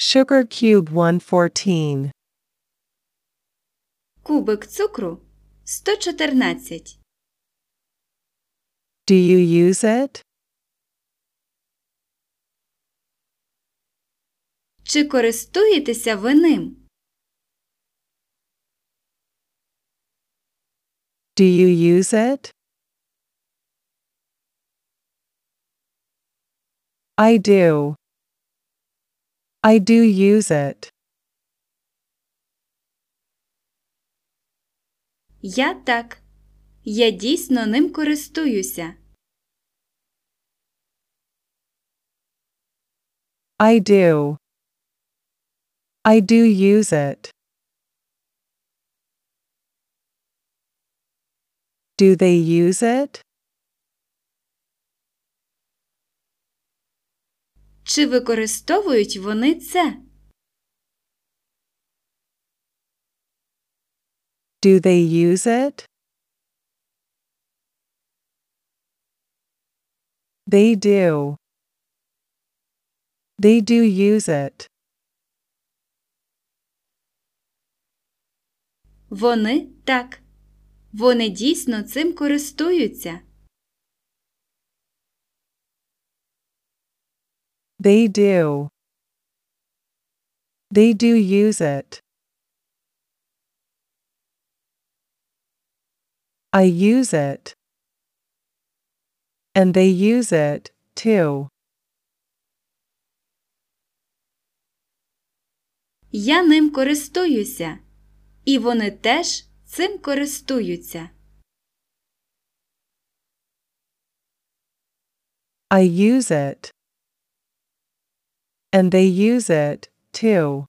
Sugar cube 114. Кубик цукру 114. Do you use it? Чи користуєтеся ви ним? Do you use it? I do. I do use it. Я так. Я дійсно ним користуюся. I do. I do use it. Do they use it? Чи використовують вони це? Do they use it? They do. They do use it. Вони так. Вони дійсно цим користуються. They do. They do use it. I use it. And they use it, too. Я ним користуюся. І вони теж цим користуються. I use it. And they use it, too.